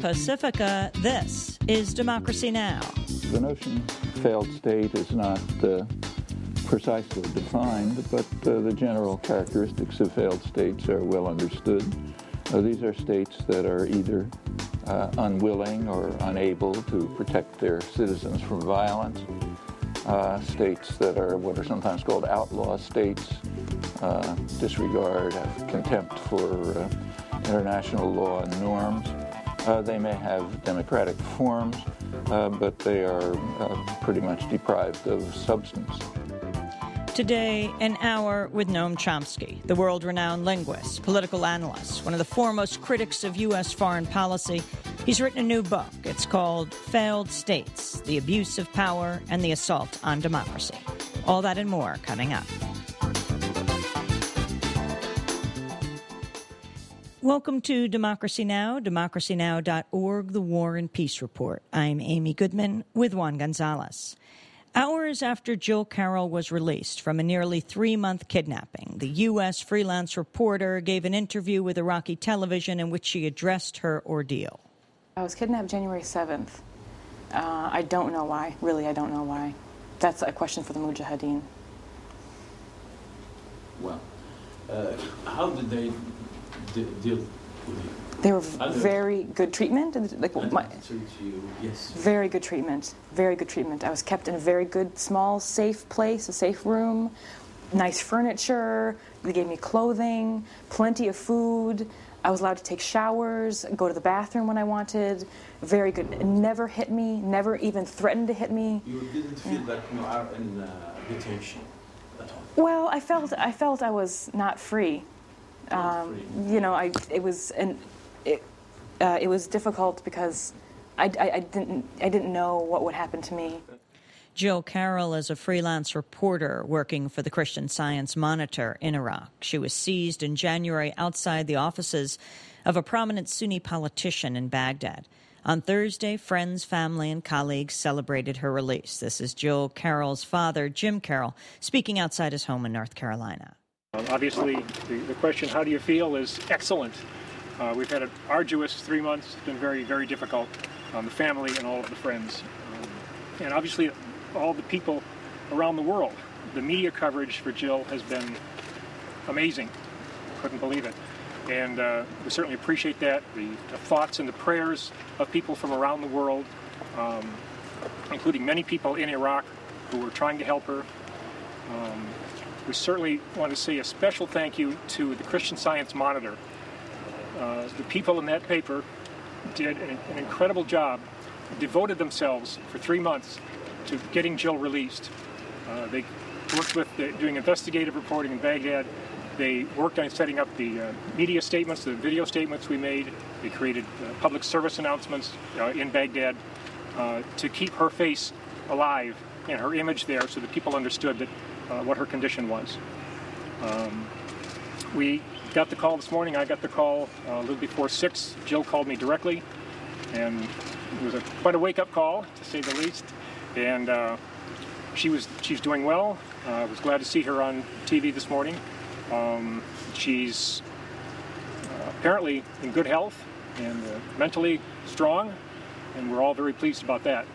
Pacifica, this is Democracy Now! The notion failed state is not uh, precisely defined, but uh, the general characteristics of failed states are well understood. Uh, these are states that are either uh, unwilling or unable to protect their citizens from violence, uh, states that are what are sometimes called outlaw states, uh, disregard, contempt for international law and norms. Uh, they may have democratic forms, uh, but they are uh, pretty much deprived of substance. Today, an hour with Noam Chomsky, the world renowned linguist, political analyst, one of the foremost critics of U.S. foreign policy. He's written a new book. It's called Failed States The Abuse of Power and the Assault on Democracy. All that and more coming up. Welcome to Democracy Now!, democracynow.org, the War and Peace Report. I'm Amy Goodman with Juan Gonzalez. Hours after Jill Carroll was released from a nearly three month kidnapping, the U.S. freelance reporter gave an interview with Iraqi television in which she addressed her ordeal. I was kidnapped January 7th. Uh, I don't know why. Really, I don't know why. That's a question for the Mujahideen. Well, uh, how did they deal with you? They were very good treatment. Like my, yes. Very good treatment. Very good treatment. I was kept in a very good, small, safe place, a safe room, nice furniture. They gave me clothing, plenty of food. I was allowed to take showers, go to the bathroom when I wanted. Very good. It never hit me. Never even threatened to hit me. You didn't feel yeah. you are in uh, detention at all. Well, I felt I felt I was not free. Um, you know, I it was and it uh, it was difficult because I, I, I, didn't I didn't know what would happen to me. Jill Carroll is a freelance reporter working for the Christian Science Monitor in Iraq. She was seized in January outside the offices of a prominent Sunni politician in Baghdad. On Thursday, friends, family, and colleagues celebrated her release. This is Jill Carroll's father, Jim Carroll, speaking outside his home in North Carolina. Uh, obviously, the, the, question, how do you feel, is excellent. Uh, we've had an arduous three months. It's been very, very difficult on the family and all of the friends. Um, and obviously, all the people around the world. The media coverage for Jill has been amazing. Couldn't believe it. And uh, we certainly appreciate that. The, the, thoughts and the prayers of people from around the world, um, including many people in Iraq who were trying to help her. Um, we certainly want to say a special thank you to the Christian Science Monitor. Uh, the people in that paper did an, an, incredible job, devoted themselves for three months to getting Jill released. Uh, they worked with the, doing investigative reporting in Baghdad. They worked on setting up the uh, media statements, the video statements we made. They created uh, public service announcements uh, in Baghdad uh, to keep her face alive and her image there so that people understood that uh, what her condition was. Um, we got the call this morning. I got the call uh, a little before 6. Jill called me directly, and it was a, quite a wake up call, to say the least. And uh, she was she's doing well. Uh, I was glad to see her on TV this morning. Um, she's uh, apparently in good health and uh, mentally strong, and we're all very pleased about that.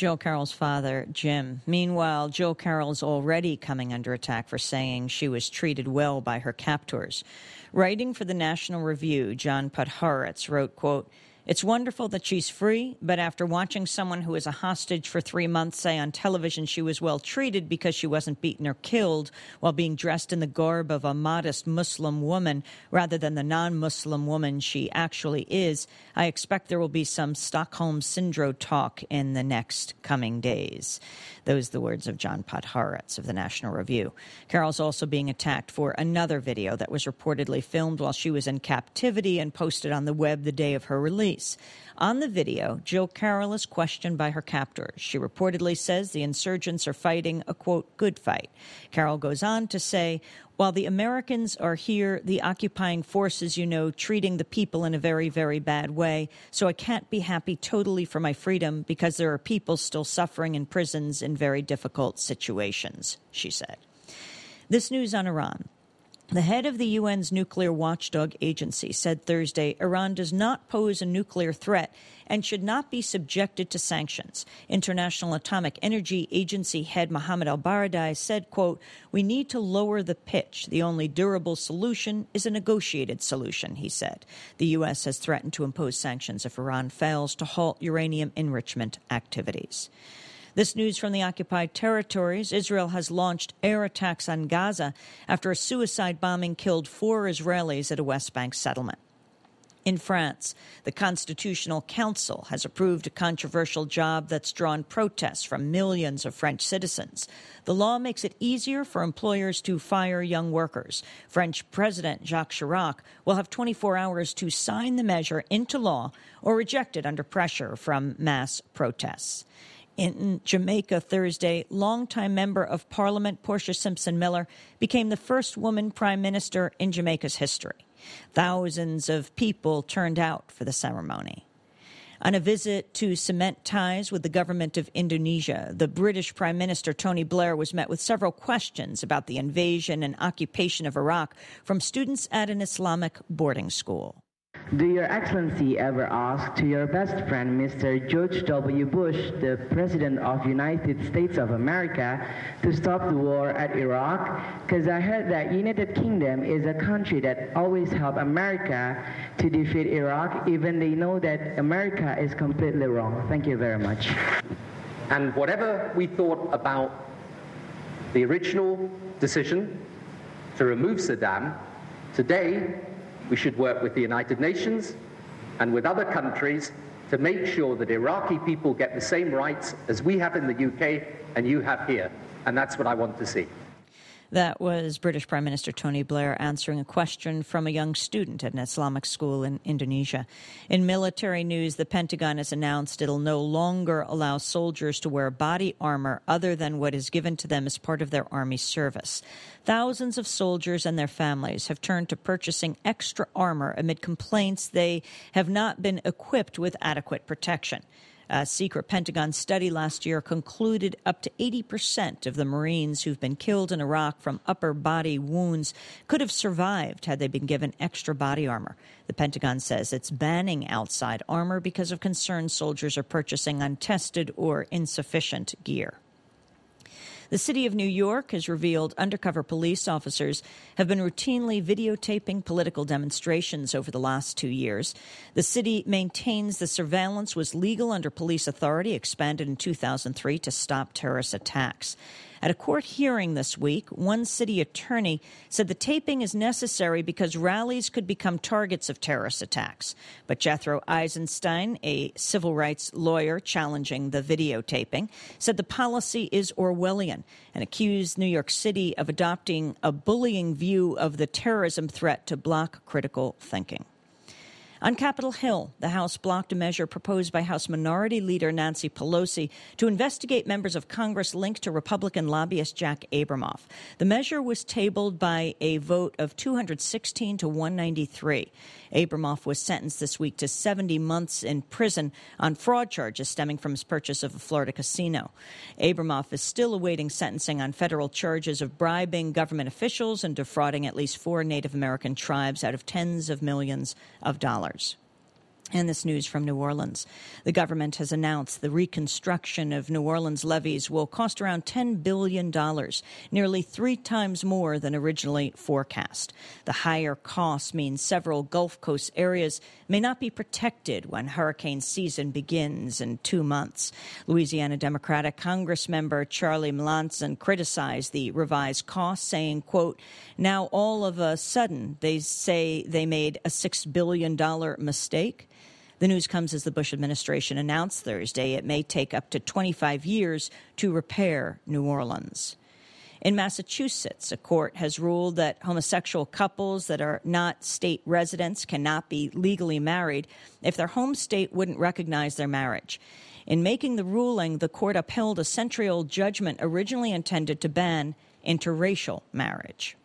Jill Carroll's father, Jim. Meanwhile, Jill Carroll is already coming under attack for saying she was treated well by her captors. Writing for the National Review, John Podhoretz wrote, quote, it's wonderful that she's free, but after watching someone who is a hostage for three months say on television she was well treated because she wasn't beaten or killed while being dressed in the garb of a modest Muslim woman rather than the non Muslim woman she actually is, I expect there will be some Stockholm Syndrome talk in the next coming days. Those the words of John Podhoretz of the National Review. Carroll's also being attacked for another video that was reportedly filmed while she was in captivity and posted on the web the day of her release. On the video, Jill Carroll is questioned by her captors. She reportedly says the insurgents are fighting a quote, good fight. Carroll goes on to say, while the Americans are here, the occupying forces, you know, treating the people in a very, very bad way. So I can't be happy totally for my freedom because there are people still suffering in prisons in very difficult situations, she said. This news on Iran. The head of the UN's nuclear watchdog agency said Thursday Iran does not pose a nuclear threat and should not be subjected to sanctions. International Atomic Energy Agency head Mohammed ElBaradei said, quote, "We need to lower the pitch. The only durable solution is a negotiated solution," he said. The US has threatened to impose sanctions if Iran fails to halt uranium enrichment activities. This news from the occupied territories. Israel has launched air attacks on Gaza after a suicide bombing killed four Israelis at a West Bank settlement. In France, the Constitutional Council has approved a controversial job that's drawn protests from millions of French citizens. The law makes it easier for employers to fire young workers. French President Jacques Chirac will have 24 hours to sign the measure into law or reject it under pressure from mass protests in Jamaica Thursday, longtime member of Parliament Portia Simpson Miller became the first woman prime minister in Jamaica's history. Thousands of people turned out for the ceremony. On a visit to cement ties with the government of Indonesia, the British Prime Minister Tony Blair was met with several questions about the invasion and occupation of Iraq from students at an Islamic boarding school. Do Your Excellency ever ask to your best friend, Mr. George W. Bush, the President of United States of America, to stop the war at Iraq? Because I heard that United Kingdom is a country that always helped America to defeat Iraq, even they know that America is completely wrong. Thank you very much. And whatever we thought about the original decision to remove Saddam, today we should work with the United Nations and with other countries to make sure that Iraqi people get the same rights as we have in the UK and you have here. And that's what I want to see. That was British Prime Minister Tony Blair answering a question from a young student at an Islamic school in Indonesia. In military news, the Pentagon has announced it'll no longer allow soldiers to wear body armor other than what is given to them as part of their Army service. Thousands of soldiers and their families have turned to purchasing extra armor amid complaints they have not been equipped with adequate protection. A secret Pentagon study last year concluded up to 80% of the Marines who've been killed in Iraq from upper body wounds could have survived had they been given extra body armor. The Pentagon says it's banning outside armor because of concerns soldiers are purchasing untested or insufficient gear. The city of New York has revealed undercover police officers have been routinely videotaping political demonstrations over the last two years. The city maintains the surveillance was legal under police authority, expanded in 2003 to stop terrorist attacks. At a court hearing this week, one city attorney said the taping is necessary because rallies could become targets of terrorist attacks. But Jethro Eisenstein, a civil rights lawyer challenging the videotaping, said the policy is Orwellian and accused New York City of adopting a bullying view of the terrorism threat to block critical thinking. On Capitol Hill, the House blocked a measure proposed by House Minority Leader Nancy Pelosi to investigate members of Congress linked to Republican lobbyist Jack Abramoff. The measure was tabled by a vote of 216 to 193. Abramoff was sentenced this week to 70 months in prison on fraud charges stemming from his purchase of a Florida casino. Abramoff is still awaiting sentencing on federal charges of bribing government officials and defrauding at least four Native American tribes out of tens of millions of dollars. And this news from New Orleans. The government has announced the reconstruction of New Orleans levees will cost around $10 billion, nearly three times more than originally forecast. The higher cost means several Gulf Coast areas may not be protected when hurricane season begins in two months. Louisiana Democratic Congress member Charlie Melancon criticized the revised cost, saying, quote, now all of a sudden they say they made a $6 billion mistake. The news comes as the Bush administration announced Thursday it may take up to 25 years to repair New Orleans. In Massachusetts, a court has ruled that homosexual couples that are not state residents cannot be legally married if their home state wouldn't recognize their marriage. In making the ruling, the court upheld a century old judgment originally intended to ban interracial marriage.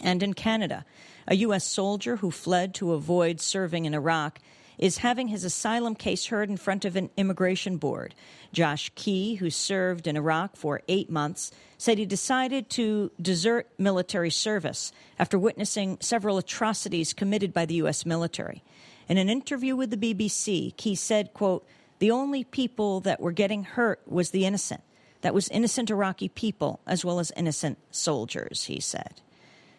And in Canada, a U.S. soldier who fled to avoid serving in Iraq is having his asylum case heard in front of an immigration board. Josh Key, who served in Iraq for eight months, said he decided to desert military service after witnessing several atrocities committed by the U.S. military. In an interview with the BBC, Key said, quote, the only people that were getting hurt was the innocent. That was innocent Iraqi people as well as innocent soldiers, he said.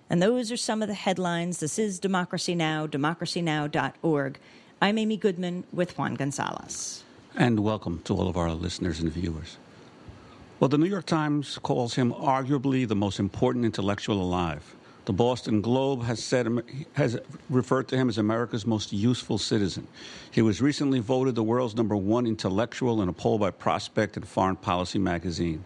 And those are some of the headlines. This is Democracy Now!, democracynow.org. I'm Amy Goodman with Juan Gonzalez. And welcome to all of our listeners and viewers. Well, the New York Times calls him arguably the most important intellectual alive. The Boston Globe has said has referred to him as America's most useful citizen. He was recently voted the world's number one intellectual in a poll by Prospect and Foreign Policy magazine.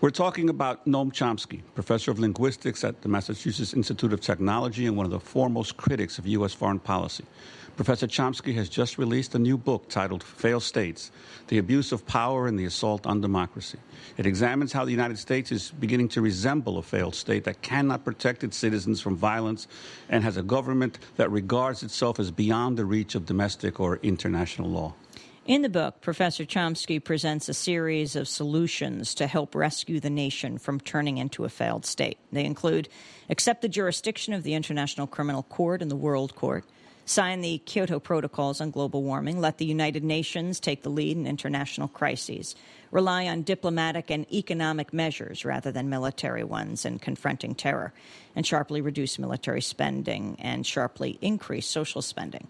We're talking about Noam Chomsky, professor of linguistics at the Massachusetts Institute of Technology and one of the foremost critics of U.S. foreign policy. Professor Chomsky has just released a new book titled Failed States The Abuse of Power and the Assault on Democracy. It examines how the United States is beginning to resemble a failed state that cannot protect its citizens from violence and has a government that regards itself as beyond the reach of domestic or international law. In the book, Professor Chomsky presents a series of solutions to help rescue the nation from turning into a failed state. They include accept the jurisdiction of the International Criminal Court and the World Court, sign the Kyoto Protocols on global warming, let the United Nations take the lead in international crises, rely on diplomatic and economic measures rather than military ones in confronting terror, and sharply reduce military spending and sharply increase social spending.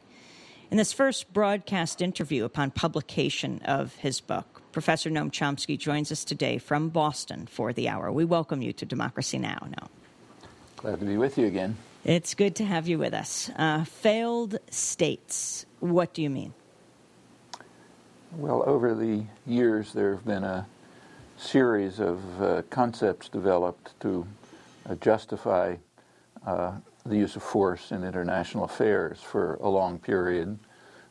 In this first broadcast interview upon publication of his book, Professor Noam Chomsky joins us today from Boston for the hour. We welcome you to Democracy Now! Noam. Glad to be with you again. It's good to have you with us. Uh, failed states, what do you mean? Well, over the years, there have been a series of uh, concepts developed to uh, justify uh, the use of force in international affairs for a long period.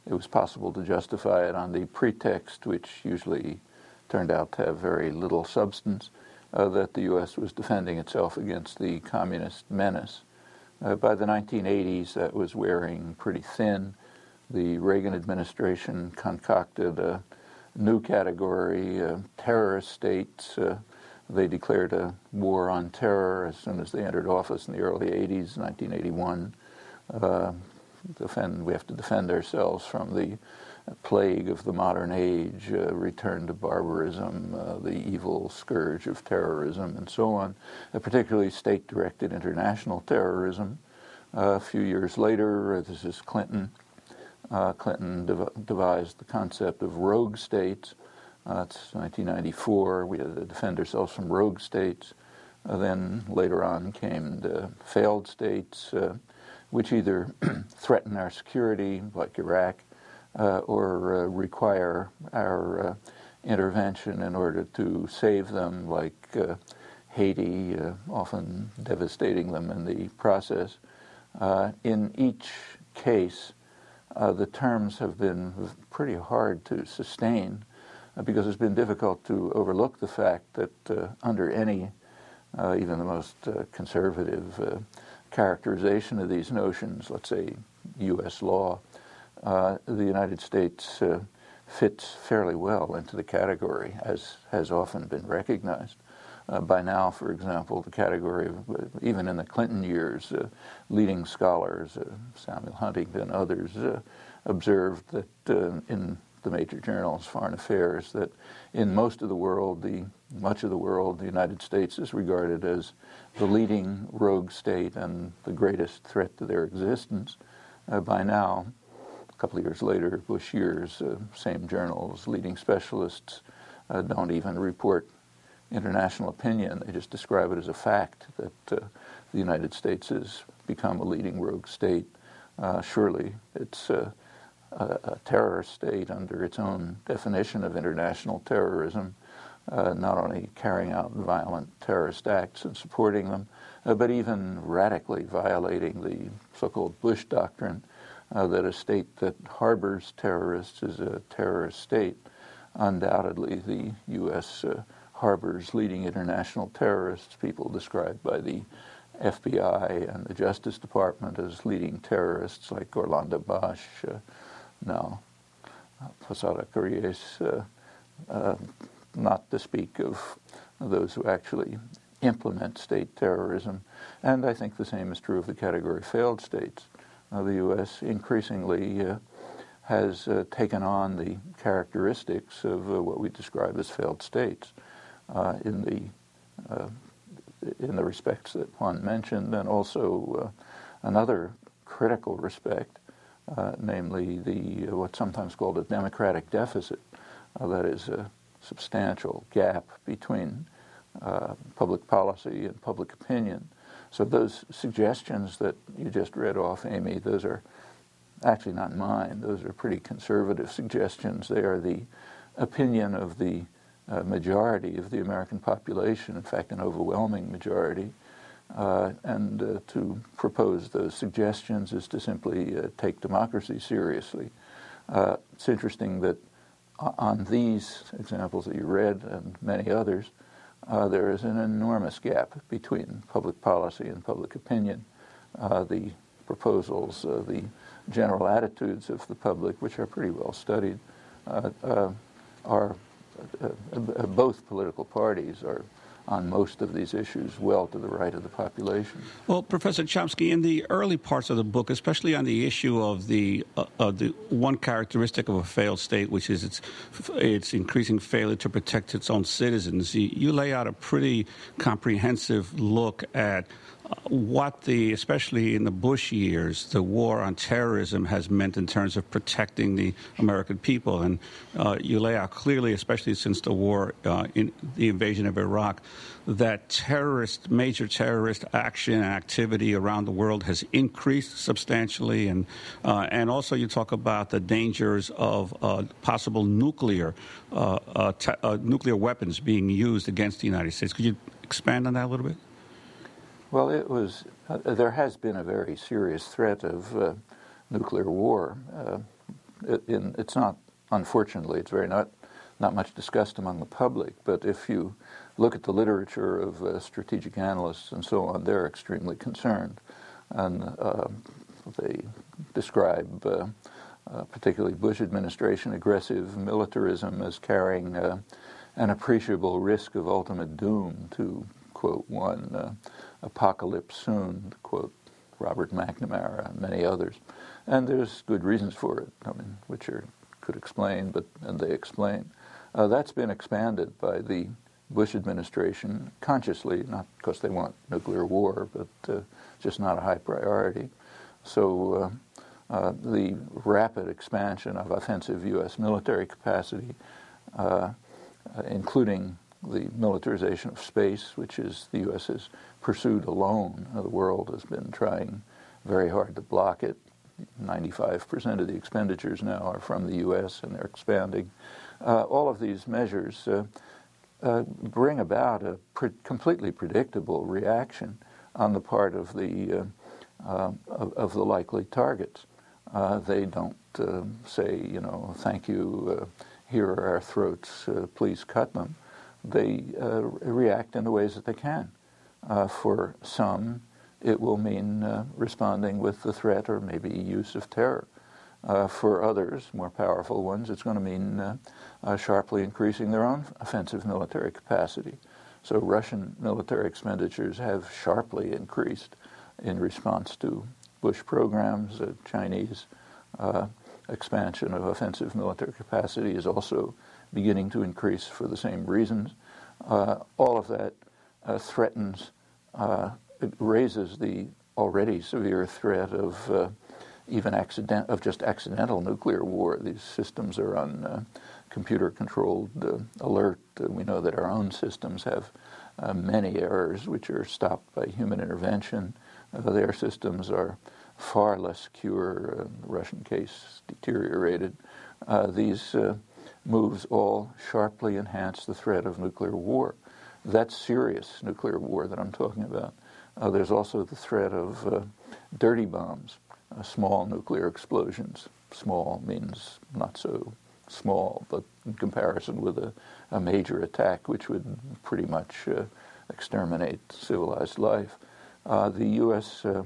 It was possible to justify it on the pretext, which usually turned out to have very little substance, uh, that the U.S. was defending itself against the communist menace. Uh, by the 1980s, that was wearing pretty thin. The Reagan administration concocted a new category, uh, terrorist states. Uh, they declared a war on terror as soon as they entered office in the early 80s, 1981. Uh, defend, we have to defend ourselves from the plague of the modern age, uh, return to barbarism, uh, the evil scourge of terrorism, and so on, uh, particularly state directed international terrorism. Uh, a few years later, uh, this is Clinton. Uh, Clinton dev- devised the concept of rogue states. it's 1994. We had to defend ourselves from rogue states. then later on came the failed states, which either threaten our security, like Iraq, Uh, or uh, require our uh, intervention in order to save them, like uh, Haiti, uh, often devastating them in the process. in each case, the terms have been pretty hard to sustain because it's been difficult to overlook the fact that under any, even the most conservative characterization of these notions, let's say U.S. law, uh, the United States uh, fits fairly well into the category, as has often been recognized. Uh, by now, for example, the category of, uh, even in the Clinton years, uh, leading scholars, uh, Samuel Huntington, others, observed that in the major journals, Foreign Affairs, that in most of the world, the much of the world, the United States is regarded as the leading rogue state and the greatest threat to their existence. by now, couple of years later, Bush years, uh, same journals, leading specialists uh, don't even report international opinion. They just describe it as a fact that uh, the United States has become a leading rogue state. Uh, surely it's a, a, terror state under its own definition of international terrorism, uh, not only carrying out violent terrorist acts and supporting them, uh, but even radically violating the so-called Bush Doctrine, uh, that a state that harbors terrorists is a terrorist state. Undoubtedly, the U.S. Uh, harbors leading international terrorists, people described by the FBI and the Justice Department as leading terrorists like Orlando Bosch, uh, no. Posada Carriles, uh, uh, not to speak of those who actually implement state terrorism. And I think the same is true of the category failed states. The U.S. increasingly uh, has uh, taken on the characteristics of uh, what we describe as failed states in the in the respects that Juan mentioned, and also another critical respect, namely the what's sometimes called a democratic deficit. that is a substantial gap between uh, public policy and public opinion. So those suggestions that you just read off, Amy, those are actually not mine. Those are pretty conservative suggestions. They are the opinion of the uh, majority of the American population, in fact, an overwhelming majority. Uh, and uh, to propose those suggestions is to simply uh, take democracy seriously. Uh, it's interesting that on these examples that you read and many others, uh, there is an enormous gap between public policy and public opinion. Uh, the proposals, uh, the general attitudes of the public, which are pretty well studied, uh, uh, are uh, both political parties are on most of these issues well to the right of the population. Well, Professor Chomsky, in the early parts of the book, especially on the issue of the uh, of the one characteristic of a failed state, which is its its increasing failure to protect its own citizens, you, you lay out a pretty comprehensive look at what the, especially in the Bush years, the war on terrorism has meant in terms of protecting the American people. And uh, you lay out clearly, especially since the war, uh, in the invasion of Iraq, that terrorist, major terrorist action and activity around the world has increased substantially. And, uh, and also you talk about the dangers of uh, possible nuclear, uh, uh, te- nuclear weapons being used against the United States. Could you expand on that a little bit? Well, it was. Uh, there has been a very serious threat of uh, nuclear war. Uh, in, it's not, unfortunately, it's very not not much discussed among the public. But if you look at the literature of uh, strategic analysts and so on, they're extremely concerned, and uh, they describe. Uh, particularly Bush administration aggressive militarism as carrying an appreciable risk of ultimate doom to quote one apocalypse soon, quote Robert McNamara and many others. And there's good reasons for it, I mean, which are could explain, but and they explain. Uh, that's been expanded by the Bush administration consciously, not because they want nuclear war, but uh, just not a high priority. So uh, uh the rapid expansion of offensive U.S. military capacity, uh, including the militarization of space, which is the U.S. pursued alone. The world has been trying very hard to block it. 95% of the expenditures now are from the U.S. and they're expanding. Uh, all of these measures uh, uh, bring about a pre- completely predictable reaction on the part of the uh, uh, of, of, the likely targets. Uh, they don't say, you know, thank you. here are our throats. please cut them they uh, react in the ways that they can. Uh, for some, it will mean uh, responding with the threat or maybe use of terror. Uh, for others, more powerful ones, it's going to mean uh, uh, sharply increasing their own offensive military capacity. So Russian military expenditures have sharply increased in response to Bush programs. The Chinese expansion of offensive military capacity is also beginning to increase for the same reasons. Uh, all of that uh, threatens, uh, raises the already severe threat of uh, even accident of just accidental nuclear war. These systems are on uh, computer-controlled uh, alert. we know that our own systems have many errors which are stopped by human intervention. their systems are far less secure. the Russian case deteriorated. these moves all sharply enhance the threat of nuclear war. That's serious nuclear war that I'm talking about. Uh, there's also the threat of uh, dirty bombs, uh, small nuclear explosions. Small means not so small, but in comparison with a, a major attack, which would pretty much uh, exterminate civilized life. Uh, the U.S. Uh,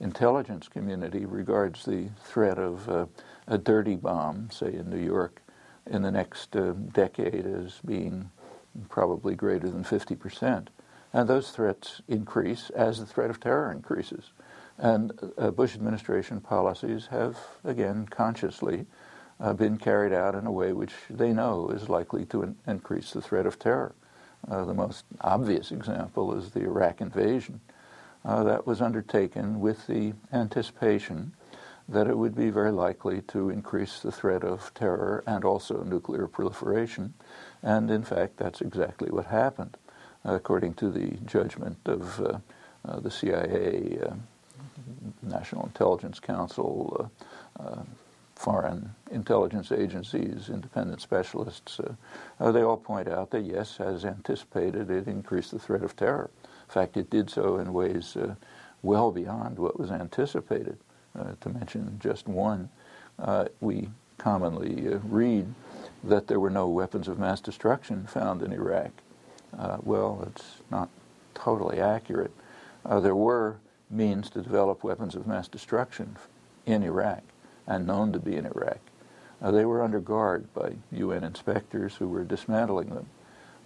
intelligence community regards the threat of a dirty bomb, say in New York, in the next decade as being probably greater than 50%. And those threats increase as the threat of terror increases. And uh, Bush administration policies have, again, consciously uh, been carried out in a way which they know is likely to in- increase the threat of terror. Uh, the most obvious example is the Iraq invasion. Uh, that was undertaken with the anticipation that it would be very likely to increase the threat of terror and also nuclear proliferation. And in fact, that's exactly what happened, according to the judgment of uh, uh, the CIA, uh, National Intelligence Council, uh, uh, foreign intelligence agencies, independent specialists. Uh, they all point out that, yes, as anticipated, it increased the threat of terror. In fact, it did so in ways well beyond what was anticipated. Uh, to mention just one, uh, we commonly uh, read that there were no weapons of mass destruction found in Iraq. well, it's not totally accurate. there were means to develop weapons of mass destruction in Iraq and known to be in Iraq. Uh, they were under guard by UN inspectors who were dismantling them.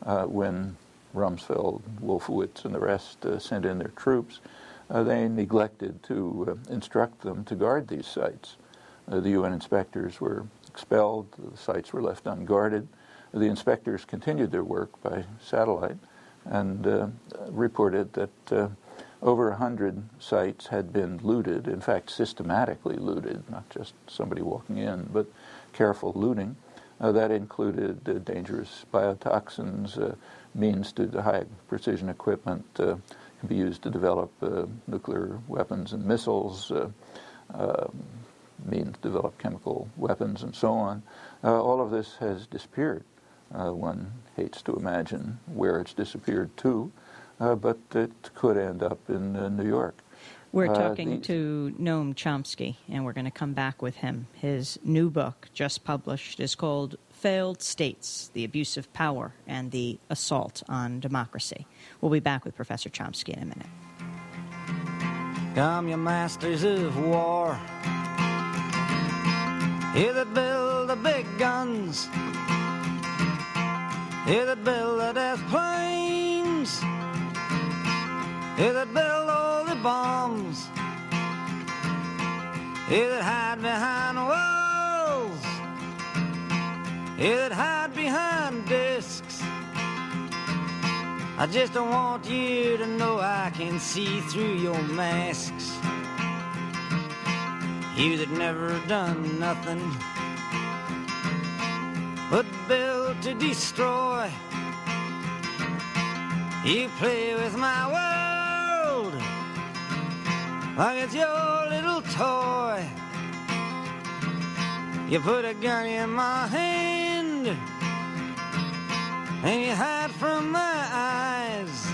Uh, when Rumsfeld, Wolfowitz, and the rest uh, sent in their troops, they neglected to uh, instruct them to guard these sites. Uh, the UN inspectors were expelled, the sites were left unguarded. The inspectors continued their work by satellite and uh, reported that uh, over 100 sites had been looted, in fact, systematically looted, not just somebody walking in, but careful looting. Uh, that included dangerous biotoxins, means to high precision equipment, can be used to develop uh, nuclear weapons and missiles, uh, uh, means to develop chemical weapons, and so on. Uh, all of this has disappeared. Uh, one hates to imagine where it's disappeared to, uh, but it could end up in New York. We're talking to Noam Chomsky, and we're going to come back with him. His new book, just published, is called Failed States The Abuse of Power and the Assault on Democracy. We'll be back with Professor Chomsky in a minute. Come, you masters of war. You that build the big guns. You that build the death planes. You that build all the bombs. You that hide behind walls. That hide behind discs. I just don't want you to know I can see through your masks. You that never done nothing but built to destroy. You play with my world like it's your little toy. You put a gun in my hand and you hide from my eyes.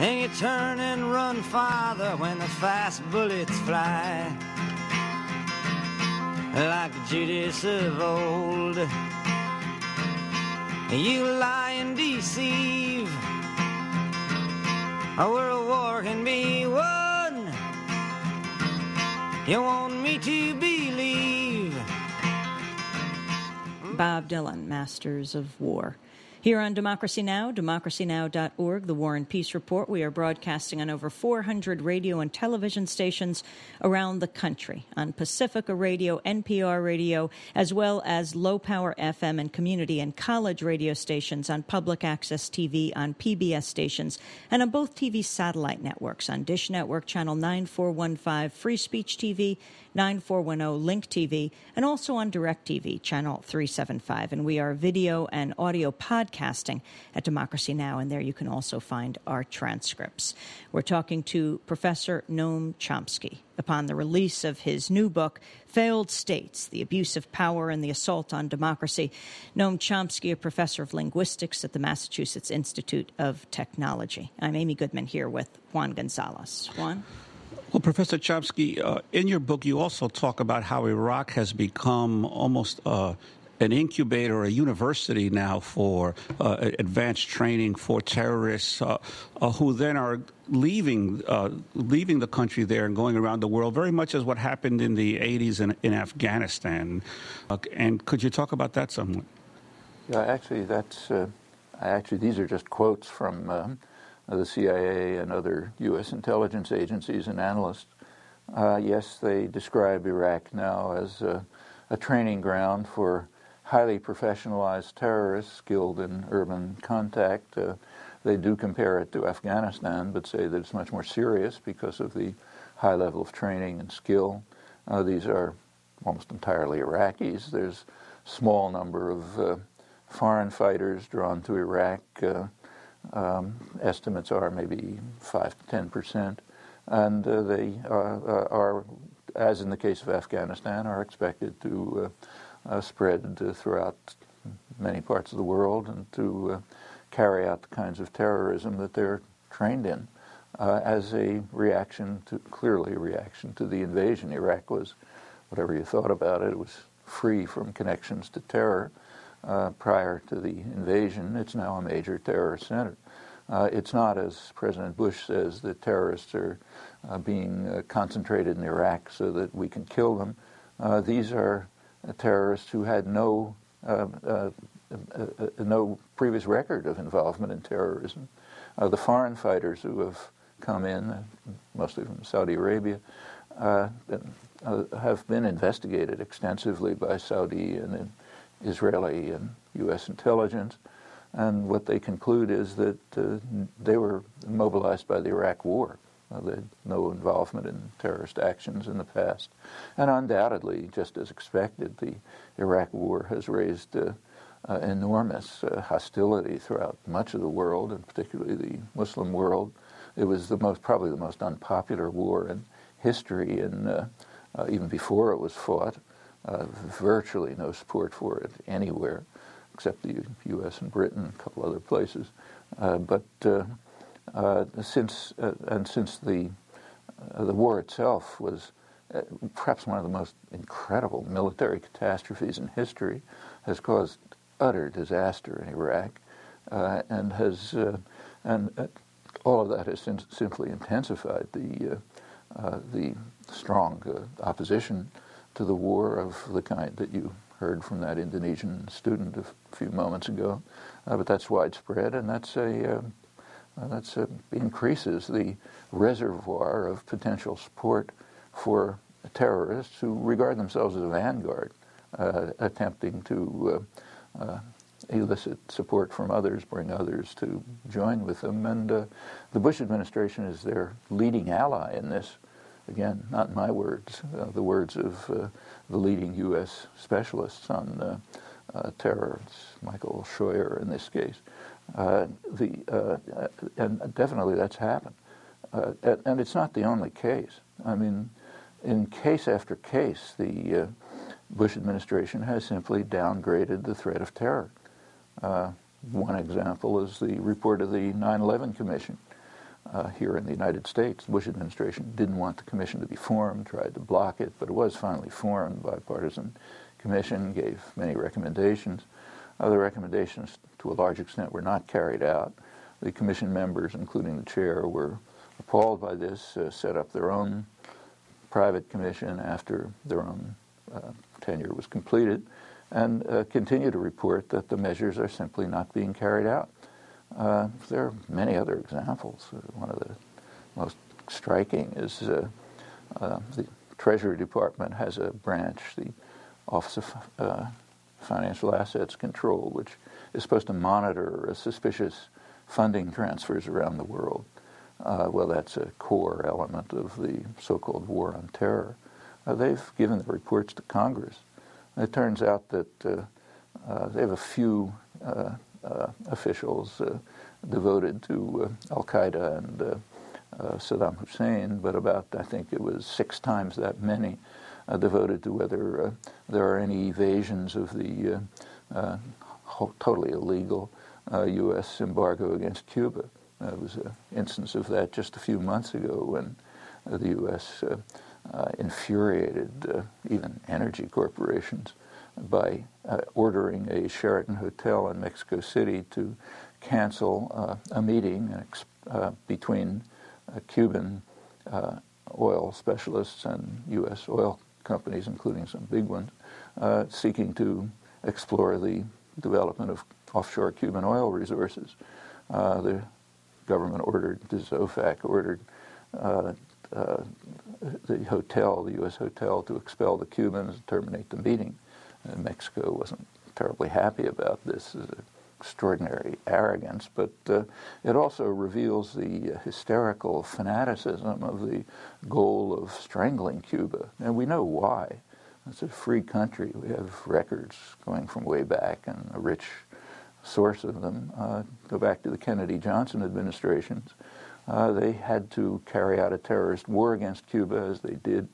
And you turn and run farther when the fast bullets fly. Like Judas of old, you lie and deceive. A world war can be won. You want me to believe. Bob Dylan, Masters of War. Here on Democracy Now!, democracynow.org, the War and Peace Report, we are broadcasting on over 400 radio and television stations around the country on Pacifica Radio, NPR Radio, as well as low power FM and community and college radio stations on public access TV, on PBS stations, and on both TV satellite networks on Dish Network Channel 9415, Free Speech TV, 9410 Link TV, and also on DirecTV, Channel 375. And we are video and audio podcasting at Democracy Now!, and there you can also find our transcripts. We're talking to Professor Noam Chomsky upon the release of his new book, Failed States The Abuse of Power and the Assault on Democracy. Noam Chomsky, a professor of linguistics at the Massachusetts Institute of Technology. I'm Amy Goodman here with Juan Gonzalez. Juan? Well, Professor Chomsky, uh, in your book, you also talk about how Iraq has become almost uh, an incubator, a university now for uh, advanced training for terrorists uh, uh, who then are leaving uh, leaving the country there and going around the world, very much as what happened in the 80s in, in Afghanistan. And could you talk about that somewhat? Yeah, actually, that's uh, actually these are just quotes from um, the CIA and other U.S. intelligence agencies and analysts. yes, they describe Iraq now as a training ground for highly professionalized terrorists skilled in urban contact. Uh, they do compare it to Afghanistan, but say that it's much more serious because of the high level of training and skill. Uh, these are almost entirely Iraqis. There's a small number of uh, foreign fighters drawn to Iraq. Uh, um, estimates are maybe 5 to 10 percent. And uh, they are, uh, are, as in the case of Afghanistan, are expected to uh, spread uh, throughout many parts of the world and to uh, carry out the kinds of terrorism that they're trained in uh, as a reaction to, clearly a reaction to the invasion. Iraq was, whatever you thought about it, it was free from connections to terror uh, prior to the invasion. It's now a major terror center. Uh, it's not, as President Bush says, that terrorists are being concentrated in Iraq so that we can kill them. these are terrorists who had no uh, uh, uh, no previous record of involvement in terrorism. the foreign fighters who have come in, mostly from Saudi Arabia, have been investigated extensively by Saudi and Israeli and U.S. intelligence. And what they conclude is that uh, they were mobilized by the Iraq War. Uh, they had no involvement in terrorist actions in the past. And undoubtedly, just as expected, the Iraq War has raised uh, uh, enormous uh, hostility throughout much of the world, and particularly the Muslim world. It was the most, probably the most unpopular war in history, and uh, even before it was fought, Uh, virtually no support for it anywhere, except the U.S. and Britain, and a couple other places. Uh, but uh, uh, since uh, and since the uh, the war itself was perhaps one of the most incredible military catastrophes in history, has caused utter disaster in Iraq, and has and all of that has simply intensified the the strong opposition to the war of the kind that you heard from that Indonesian student a few moments ago. Uh, but that's widespread, and that's a, uh, uh, increases the reservoir of potential support for terrorists who regard themselves as a vanguard, uh, attempting to uh, uh, elicit support from others, bring others to join with them. And the Bush administration is their leading ally in this. Again, not my words, uh, the words of the leading U.S. specialists on terror, it's Michael Scheuer in this case. Uh, the, uh, and definitely that's happened. Uh, and it's not the only case. I mean, in case after case, the uh, Bush administration has simply downgraded the threat of terror. Uh, one example is the report of the 9 11 Commission uh, here in the United States. The Bush administration didn't want the commission to be formed, tried to block it, but it was finally formed. Bipartisan commission gave many recommendations. Other recommendations, to a large extent, were not carried out. The commission members, including the chair, were appalled by this, uh, set up their own private commission after their own uh, tenure was completed, and uh, continue to report that the measures are simply not being carried out. Uh, there are many other examples. Uh, one of the most striking is uh, the Treasury Department has a branch, the Office of financial assets control, which is supposed to monitor suspicious funding transfers around the world. Uh, well, that's a core element of the so-called war on terror. Uh, they've given the reports to Congress. it turns out that uh, uh they have a few uh, uh, Uh, officials uh, devoted to uh, Al Qaeda and Saddam Hussein, but about I think it was six times that many uh, devoted to whether uh, there are any evasions of the uh, totally illegal U.S. embargo against Cuba. There was an instance of that just a few months ago when the U.S. infuriated even energy corporations by uh, ordering a Sheraton hotel in Mexico City to cancel uh, a meeting uh, between Cuban uh, oil specialists and U.S. oil companies, including some big ones, uh, seeking to explore the development of offshore Cuban oil resources. Uh, the government ordered, the OFAC ordered the hotel, the U.S. hotel, to expel the Cubans and terminate the meeting. And Mexico wasn't terribly happy about this as extraordinary arrogance, but uh, it also reveals the hysterical fanaticism of the goal of strangling Cuba. And we know why. It's a free country. We have records going from way back and a rich source of them. Uh, go back to the Kennedy Johnson administrations. Uh, they had to carry out a terrorist war against Cuba, as they did,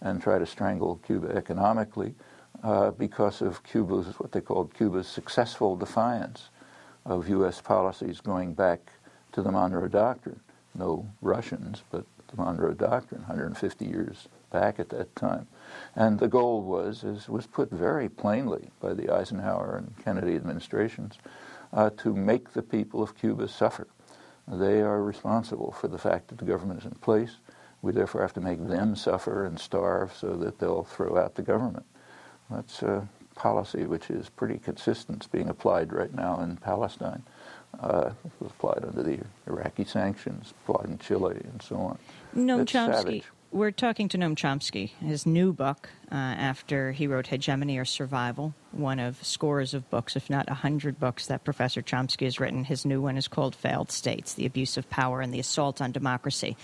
and try to strangle Cuba economically uh, because of Cuba's, what they called Cuba's successful defiance of U.S. policies going back to the Monroe Doctrine. No Russians, but the Monroe Doctrine, 150 years back at that time. And the goal was, as was put very plainly by the Eisenhower and Kennedy administrations, uh, to make the people of Cuba suffer. They are responsible for the fact that the government is in place. We therefore have to make them suffer and starve so that they'll throw out the government. That's a policy which is pretty consistent. It's being applied right now in Palestine. Uh, it was applied under the Iraqi sanctions, applied in Chile, and so on. Noam Chomsky. Savage. We're talking to Noam Chomsky, his new book, uh, after he wrote Hegemony or Survival, one of scores of books, if not a hundred books, that Professor Chomsky has written. His new one is called Failed States The Abuse of Power and the Assault on Democracy.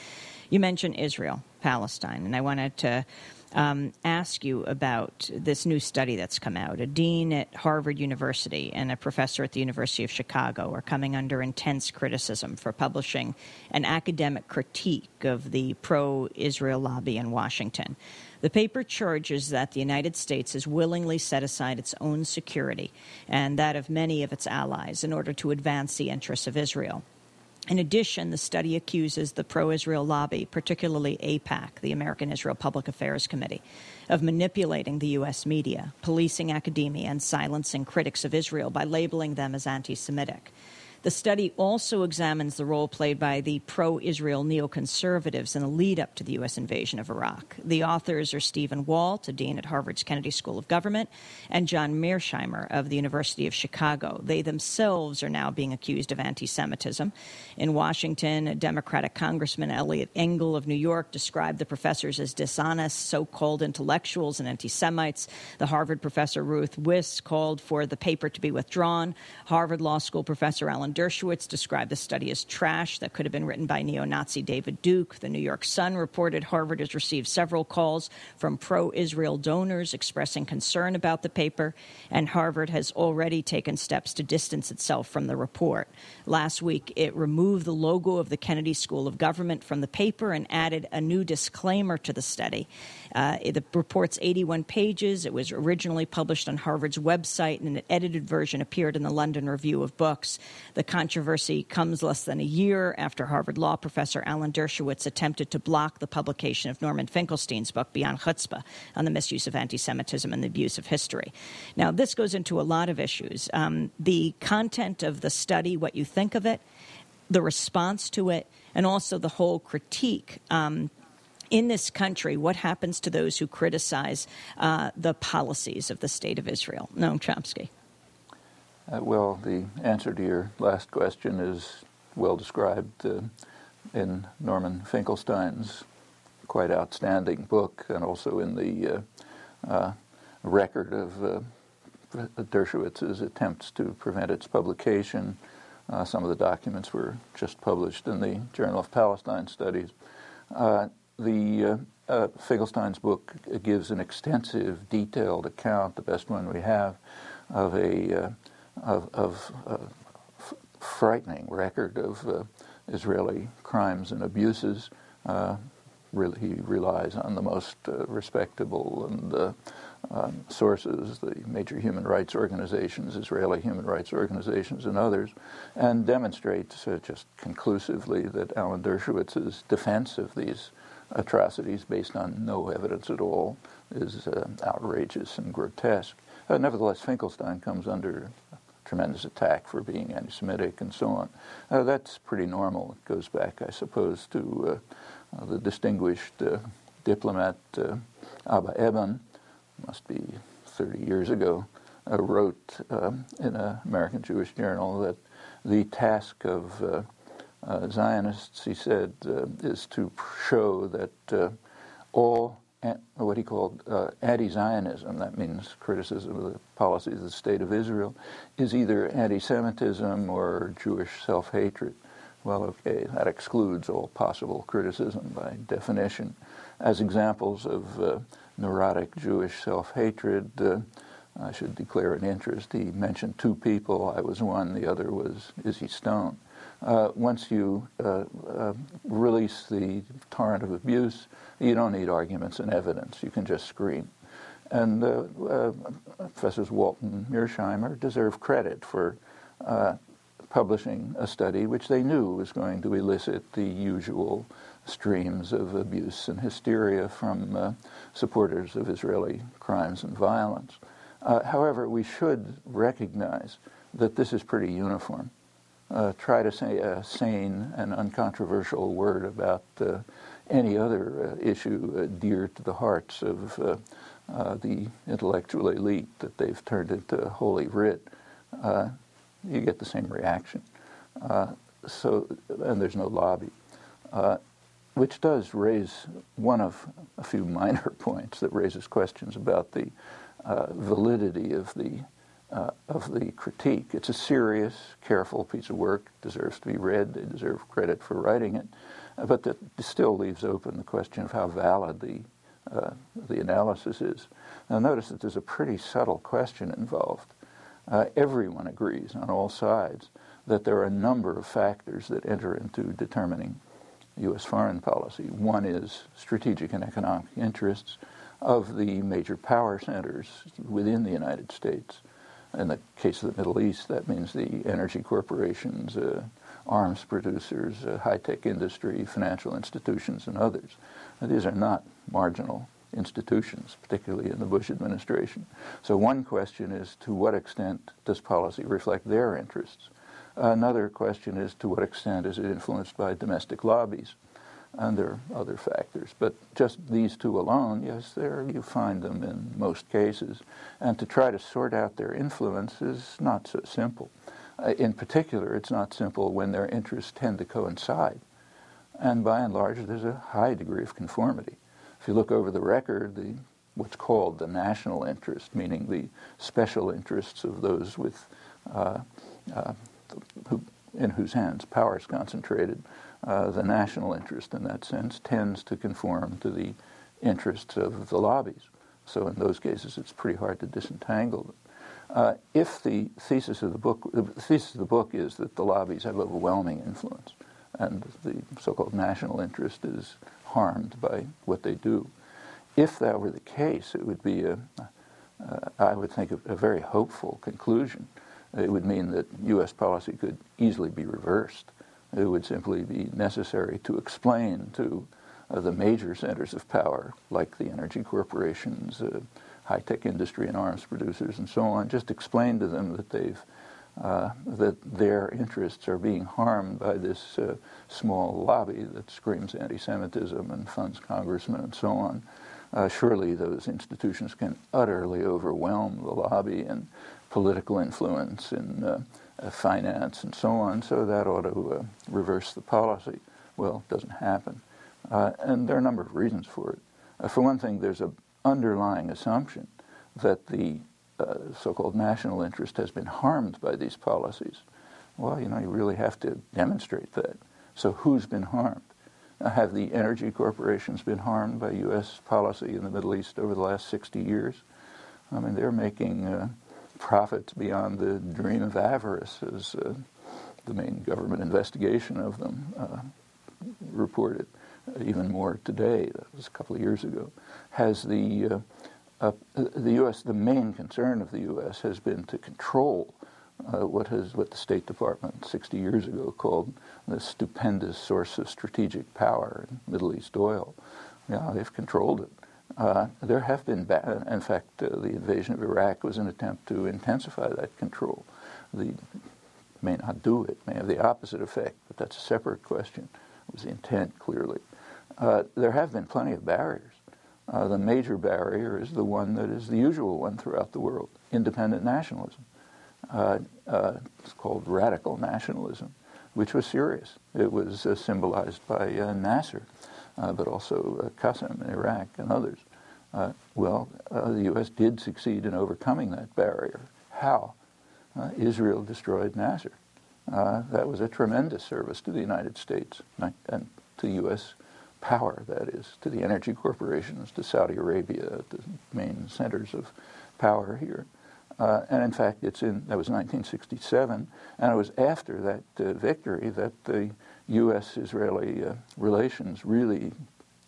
You mentioned Israel, Palestine, and I wanted to um, ask you about this new study that's come out. A dean at Harvard University and a professor at the University of Chicago are coming under intense criticism for publishing an academic critique of the pro Israel lobby in Washington. The paper charges that the United States has willingly set aside its own security and that of many of its allies in order to advance the interests of Israel. In addition, the study accuses the pro Israel lobby, particularly AIPAC, the American Israel Public Affairs Committee, of manipulating the U.S. media, policing academia, and silencing critics of Israel by labeling them as anti Semitic. The study also examines the role played by the pro Israel neoconservatives in the lead up to the U.S. invasion of Iraq. The authors are Stephen Walt, a dean at Harvard's Kennedy School of Government, and John Mearsheimer of the University of Chicago. They themselves are now being accused of anti Semitism. In Washington, Democratic Congressman Eliot Engel of New York described the professors as dishonest, so called intellectuals and anti Semites. The Harvard professor Ruth Wisse called for the paper to be withdrawn. Harvard Law School professor Alan Dershowitz described the study as trash that could have been written by neo Nazi David Duke. The New York Sun reported Harvard has received several calls from pro Israel donors expressing concern about the paper, and Harvard has already taken steps to distance itself from the report. Last week, it removed the logo of the Kennedy School of Government from the paper and added a new disclaimer to the study. Uh, the report's 81 pages. It was originally published on Harvard's website, and an edited version appeared in the London Review of Books. The controversy comes less than a year after Harvard law professor Alan Dershowitz attempted to block the publication of Norman Finkelstein's book, Beyond Chutzpah, on the misuse of anti Semitism and the abuse of history. Now, this goes into a lot of issues. Um, the content of the study, what you think of it, the response to it, and also the whole critique. Um, in this country, what happens to those who criticize uh, the policies of the state of Israel? Noam Chomsky. Uh, well, the answer to your last question is well described uh, in Norman Finkelstein's quite outstanding book, and also in the uh, uh record of uh, Dershowitz's attempts to prevent its publication. Some of the documents were just published in the Journal of Palestine Studies. The Finkelstein's book gives an extensive, detailed account, the best one we have, of a of, of uh, f- frightening record of uh, Israeli crimes and abuses. Uh, really, he relies on the most uh, respectable and uh, um, sources, the major human rights organizations, Israeli human rights organizations, and others, and demonstrates uh, just conclusively that Alan Dershowitz's defense of these atrocities, based on no evidence at all, is outrageous and grotesque. Uh, nevertheless, Finkelstein comes under tremendous attack for being anti-Semitic and so on. Uh, that's pretty normal. It goes back, I suppose, to uh, the distinguished uh, diplomat uh, Abba Eban, must be 30 years ago, uh, wrote um, in an American Jewish journal that the task of uh, uh, Zionists, he said, uh, is to show that all what he called uh, anti-Zionism, that means criticism of the policies of the State of Israel, is either anti-Semitism or Jewish self-hatred. Well, okay, that excludes all possible criticism by definition. As examples of uh, neurotic Jewish self-hatred, uh, I should declare an interest. He mentioned two people. I was one. The other was Izzy Stone. Uh, once you uh, uh, release the torrent of abuse, you don't need arguments and evidence. You can just scream. And uh, uh, Professors Walton and Mearsheimer deserve credit for uh, publishing a study which they knew was going to elicit the usual streams of abuse and hysteria from supporters of Israeli crimes and violence. however, we should recognize that this is pretty uniform uh, try to say a sane and uncontroversial word about uh, any other uh, issue uh, dear to the hearts of uh, the intellectual elite that they've turned into holy writ, you get the same reaction. so, and there's no lobby, which does raise one of a few minor points that raises questions about the validity of the uh, of the critique. It's a serious, careful piece of work, deserves to be read, they deserve credit for writing it, uh, but that still leaves open the question of how valid the, uh, the analysis is. Now notice that there's a pretty subtle question involved. Uh, everyone agrees on all sides that there are a number of factors that enter into determining U.S. foreign policy. One is strategic and economic interests of the major power centers within the United States. In the case of the Middle East, that means the energy corporations, uh, arms producers, uh, high-tech industry, financial institutions, and others. Now, these are not marginal institutions, particularly in the Bush administration. So one question is to what extent does policy reflect their interests? Another question is to what extent is it influenced by domestic lobbies? And there are other factors. But just these two alone, yes, there you find them in most cases. And to try to sort out their influence is not so simple. Uh, in particular, it's not simple when their interests tend to coincide. And by and large, there's a high degree of conformity. If you look over the record, the what's called the national interest, meaning the special interests of those with uh, uh, who, in whose hands power is concentrated, uh, the national interest in that sense tends to conform to the interests of the lobbies. So in those cases, it's pretty hard to disentangle them. Uh, if the thesis of the book, the thesis of the book is that the lobbies have overwhelming influence, and the so-called national interest is harmed by what they do. If that were the case, it would be a, uh, I would think, a, a very hopeful conclusion. It would mean that U.S. policy could easily be reversed it would simply be necessary to explain to uh, the major centers of power, like the energy corporations, uh, high-tech industry and arms producers and so on, just explain to them that they've uh, that their interests are being harmed by this uh, small lobby that screams anti-Semitism and funds congressmen and so on. Uh, surely those institutions can utterly overwhelm the lobby and political influence in uh, uh, finance and so on, so that ought to uh, reverse the policy. Well, it doesn't happen. Uh, and there are a number of reasons for it. Uh, for one thing, there's an underlying assumption that the uh, so-called national interest has been harmed by these policies. Well, you know, you really have to demonstrate that. So who's been harmed? Have the energy corporations been harmed by U.S. policy in the Middle East over the last 60 years? I mean, they're making profits beyond the dream of avarice, as uh, the main government investigation of them uh, reported. Even more today, that was a couple of years ago, has the uh, uh the U.S. the main concern of the U.S. has been to control uh, what has what the State Department 60 years ago called the stupendous source of strategic power in Middle East oil. Yeah, they've controlled it. Uh, there have been, ba- in fact, uh, the invasion of Iraq was an attempt to intensify that control. The may not do it, may have the opposite effect, but that's a separate question. It was the intent, clearly. Uh, there have been plenty of barriers. Uh, the major barrier is the one that is the usual one throughout the world independent nationalism. Uh, uh it's called radical nationalism, which was serious. It was uh, symbolized by uh, Nasser, Uh, but also uh, Qasem in Iraq and others. Uh, well, the U.S. did succeed in overcoming that barrier. How? Israel destroyed Nasser. that was a tremendous service to the United States and to U.S power, that is, to the energy corporations, to Saudi Arabia, the main centers of power here. Uh, and in fact, it's in that was 1967, and it was after that uh, victory that the U.S.-Israeli uh, relations really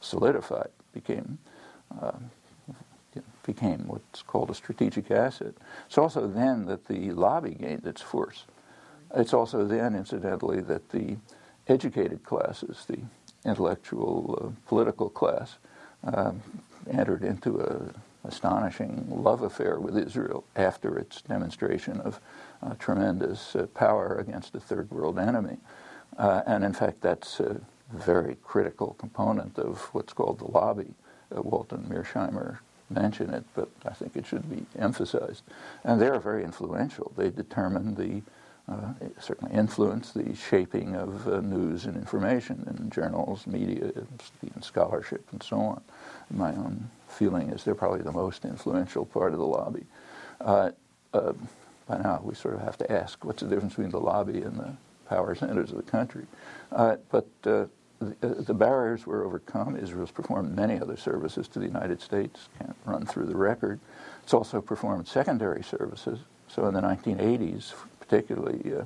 solidified, became uh, became what's called a strategic asset. It's also then that the lobby gained its force. It's also then, incidentally, that the educated classes, the intellectual uh, political class um, entered into an astonishing love affair with Israel after its demonstration of uh, tremendous uh, power against a third world enemy. Uh, and in fact, that's a very critical component of what's called the lobby. Uh, Walt and Mearsheimer mentioned it, but I think it should be emphasized. And they're very influential. They determine the uh, certainly influence the shaping of uh, news and information in journals, media, and scholarship, and so on. My own feeling is they're probably the most influential part of the lobby. Uh, uh by now, we sort of have to ask what's the difference between the lobby and the power centers of the country. Uh, but uh, the, the, barriers were overcome. Israel's performed many other services to the United States. Can't run through the record. It's also performed secondary services. So in the 1980s, particularly uh,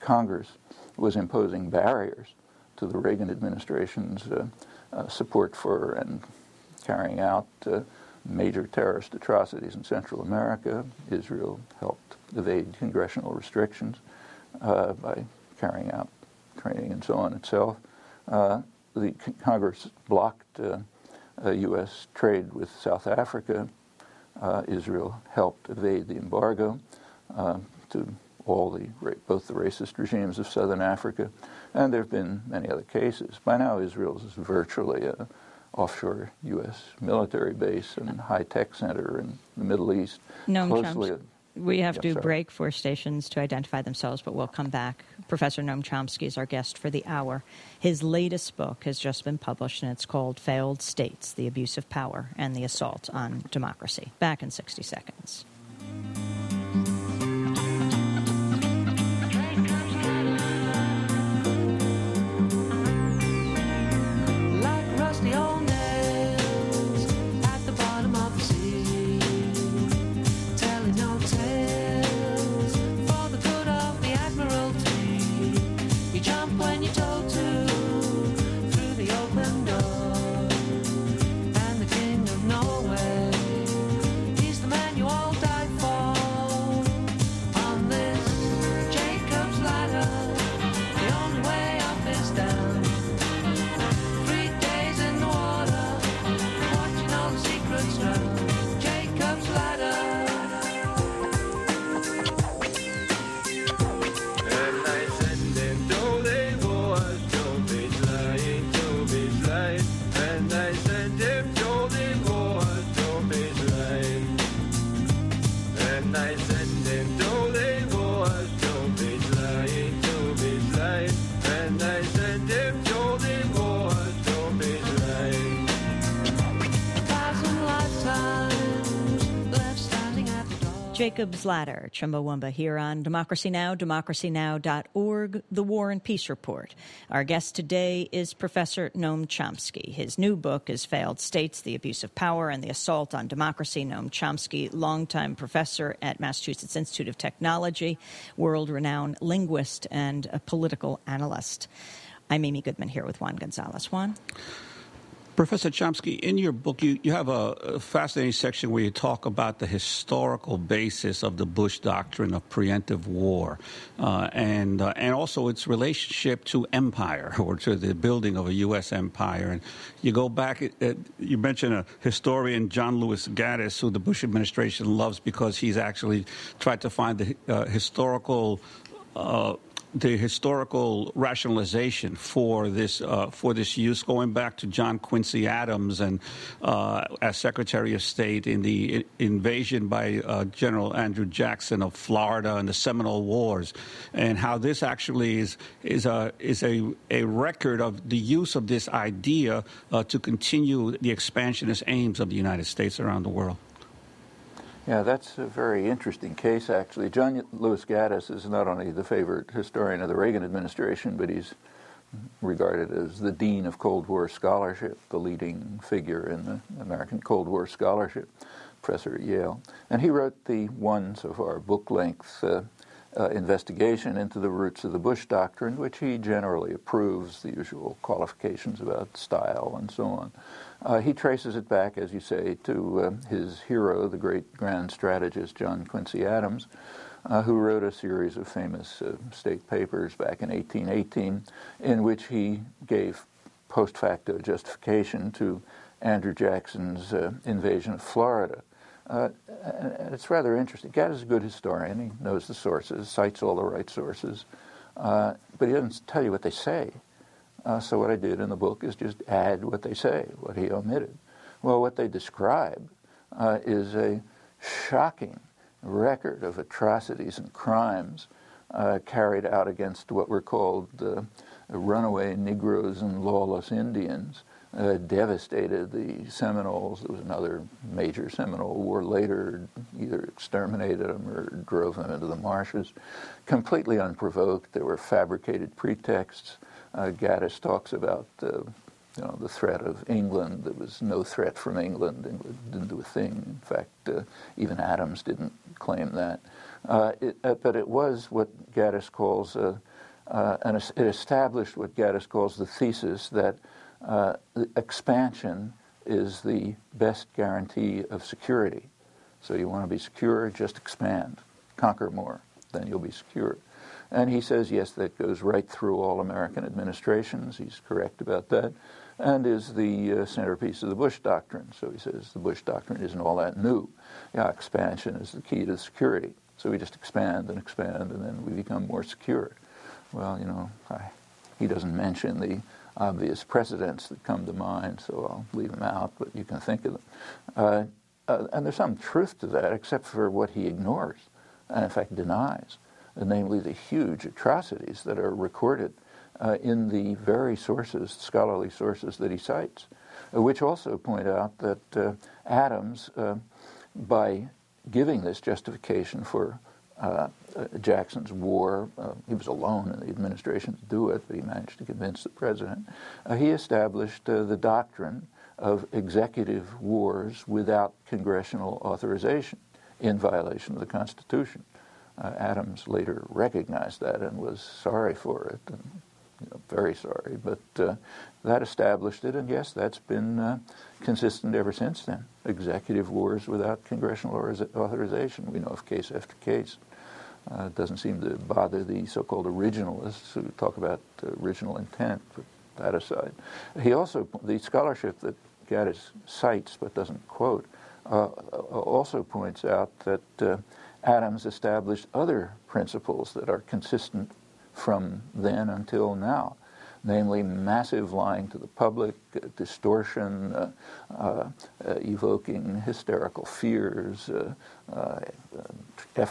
Congress, was imposing barriers to the Reagan administration's uh, uh, support for and carrying out uh, major terrorist atrocities in Central America. Israel helped evade congressional restrictions uh, by carrying out training and so on itself. Uh, the Congress blocked uh, uh, U.S. trade with South Africa. Uh, Israel helped evade the embargo um, to all the both the racist regimes of southern Africa, and there have been many other cases. By now, Israel is virtually an offshore U.S. military base and high-tech center in the Middle East. No, closely, we have to sorry. break for stations to identify themselves, but we'll come back. Professor Noam Chomsky is our guest for the hour. His latest book has just been published, and it's called Failed States The Abuse of Power and the Assault on Democracy. Back in 60 seconds. Jacob's Ladder, Chumbawamba, here on Democracy Now!, democracynow.org, The War and Peace Report. Our guest today is Professor Noam Chomsky. His new book is Failed States, The Abuse of Power and the Assault on Democracy. Noam Chomsky, longtime professor at Massachusetts Institute of Technology, world-renowned linguist and a political analyst. I'm Amy Goodman here with Juan Gonzalez. Juan? Professor Chomsky, in your book, you, you have a, fascinating section where you talk about the historical basis of the Bush doctrine of preemptive war, uh, and uh, and also its relationship to empire or to the building of a U.S. empire. And you go back, uh, you mentioned a historian, John Lewis Gaddis, who the Bush administration loves because he's actually tried to find the uh, historical uh, the historical rationalization for this uh, for this use, going back to John Quincy Adams and uh, as Secretary of State in the invasion by uh, General Andrew Jackson of Florida and the Seminole Wars, and how this actually is is a is a a record of the use of this idea uh, to continue the expansionist aims of the United States around the world. Yeah, that's a very interesting case, actually. John Lewis Gaddis is not only the favorite historian of the Reagan administration, but he's regarded as the dean of Cold War scholarship, the leading figure in the American Cold War scholarship, professor at Yale. And he wrote the one so far book length uh, uh, investigation into the roots of the Bush Doctrine, which he generally approves, the usual qualifications about style and so on. Uh, he traces it back, as you say, to uh, his hero, the great grand strategist John Quincy Adams, uh, who wrote a series of famous uh, state papers back in 1818 in which he gave post facto justification to Andrew Jackson's uh, invasion of Florida. Uh, it's rather interesting. Gaddis is a good historian. He knows the sources, cites all the right sources, but he doesn't tell you what they say. Uh, so what I did in the book is just add what they say, what he omitted. Well, what they describe uh, is a shocking record of atrocities and crimes uh, carried out against what were called runaway Negroes and lawless Indians. Uh, devastated the Seminoles. There was another major Seminole war later, either exterminated them or drove them into the marshes. Completely unprovoked. There were fabricated pretexts. Uh, Gaddis talks about uh, you know, the threat of England. There was no threat from England. England didn't do a thing. In fact, uh, even Adams didn't claim that. Uh, it, uh, but it was what Gaddis calls, uh, an, it established what Gaddis calls the thesis that expansion is the best guarantee of security. So you want to be secure, just expand, conquer more, then you'll be secure. And he says, yes, that goes right through all American administrations. He's correct about that. And is the uh, centerpiece of the Bush Doctrine. So he says the Bush Doctrine isn't all that new. Yeah, expansion is the key to security. So we just expand and expand, and then we become more secure. Well, you know, I, he doesn't mention the obvious precedents that come to mind, so I'll leave them out, but you can think of them. Uh, uh, and there's some truth to that, except for what he ignores, and in fact denies namely the huge atrocities that are recorded uh, in the very sources, scholarly sources that he cites, uh, which also point out that uh, Adams, uh, by giving this justification for uh, uh, Jackson's war, he was alone in the administration to do it, but he managed to convince the president, he established the doctrine of executive wars without congressional authorization in violation of the Constitution. Uh, Adams later recognized that and was sorry for it, and, you know, very sorry. But uh, that established it, and yes, that's been uh, consistent ever since then. Executive wars without congressional authorization. We know of case after case. Uh, it doesn't seem to bother the so-called originalists who talk about original intent. But that aside, he also the scholarship that Gaddis cites but doesn't quote uh, also points out that uh, Adams established other principles that are consistent from then until now, namely massive lying to the public, uh, distortion, uh, uh, uh evoking hysterical fears, uh, uh,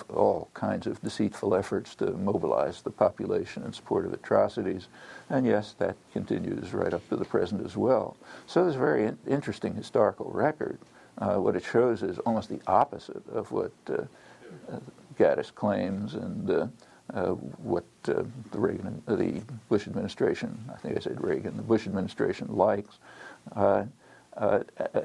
all kinds of deceitful efforts to mobilize the population in support of atrocities. And yes, that continues right up to the present as well. So there's a very in- interesting historical record. what it shows is almost the opposite of what Gaddis claims and uh, uh, what uh, the Reagan, the Bush administration, I think I said Reagan, the Bush administration likes. Uh,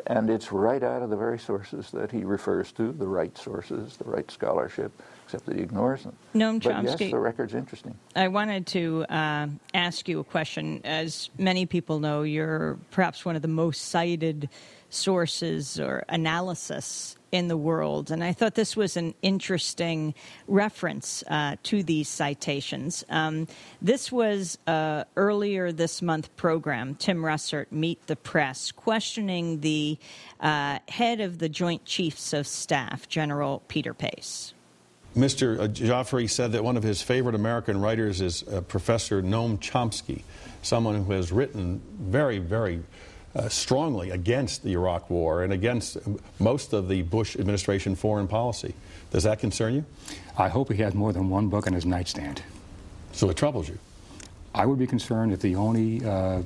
and it's right out of the very sources that he refers to, the right sources, the right scholarship, except that he ignores them. Noam but Chomsky. yes, the record's interesting. I wanted to uh, ask you a question. As many people know, you're perhaps one of the most cited sources or analysis in the world. And I thought this was an interesting reference uh, to these citations. Um, this was uh, earlier this month program, Tim Russert, Meet the Press, questioning the uh, head of the Joint Chiefs of Staff, General Peter Pace. Mr. Uh, Jaafari said that one of his favorite American writers is uh, Professor Noam Chomsky, someone who has written very, very uh, strongly against the Iraq War and against most of the Bush administration foreign policy. Does that concern you? I hope he has more than one book on his nightstand. So it troubles you? I would be concerned if the only uh,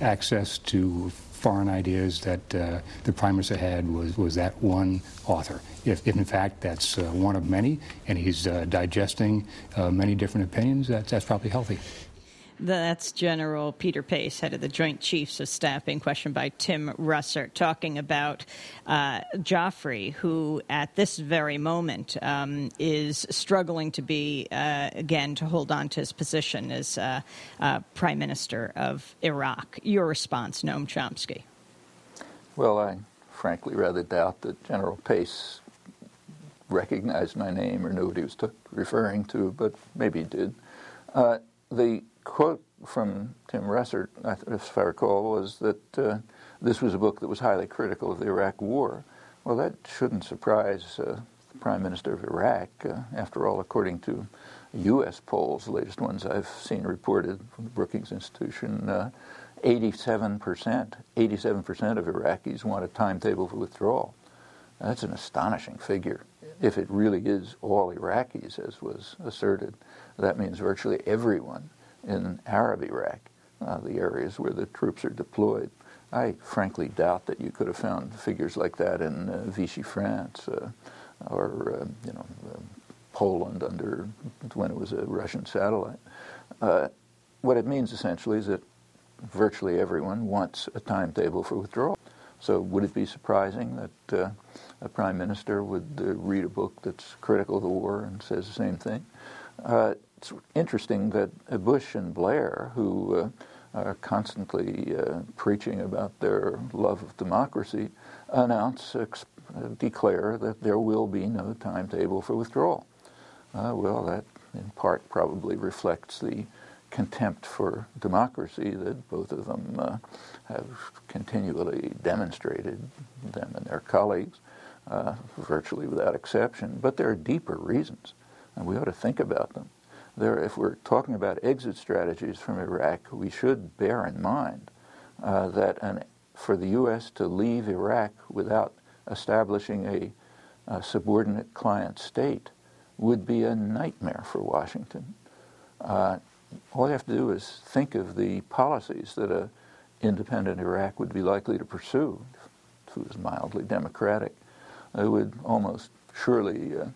access to foreign ideas that uh, the Prime Minister had was, was that one author. If, if in fact that's uh, one of many and he's uh, digesting uh, many different opinions, that's, that's probably healthy. That's General Peter Pace, head of the Joint Chiefs of Staff, being questioned by Tim Russert, talking about uh, Jaafari, who at this very moment um, is struggling to be, uh, again, to hold on to his position as uh, uh Prime Minister of Iraq. Your response, Noam Chomsky? Well, I frankly rather doubt that General Pace recognized my name or knew what he was t- referring to, but maybe he did. Uh, the quote from Tim Russert, if I recall, was that uh, this was a book that was highly critical of the Iraq War. Well, that shouldn't surprise uh, the Prime Minister of Iraq. Uh, after all, according to U.S. polls, the latest ones I've seen reported from the Brookings Institution, 87%, uh, 87% of Iraqis want a timetable for withdrawal. That's an astonishing figure. If it really is all Iraqis, as was asserted, that means virtually everyone in Arab Iraq, uh, the areas where the troops are deployed. I frankly doubt that you could have found figures like that in uh, Vichy France uh, or uh, you know uh, Poland under when it was a Russian satellite. Uh, what it means essentially is that virtually everyone wants a timetable for withdrawal. So would it be surprising that a prime minister would read a book that's critical of the war and says the same thing? It's interesting that Bush and Blair, who uh, are constantly uh, preaching about their love of democracy, announce, ex- declare that there will be no timetable for withdrawal. Uh, well, that in part probably reflects the contempt for democracy that both of them uh, have continually demonstrated, them and their colleagues, uh, virtually without exception. But there are deeper reasons, and we ought to think about them there, if we're talking about exit strategies from Iraq, we should bear in mind uh, that an, for the U.S. to leave Iraq without establishing a, a, subordinate client state would be a nightmare for Washington. Uh, all you have to do is think of the policies that an independent Iraq would be likely to pursue if it was mildly democratic. It would almost surely uh,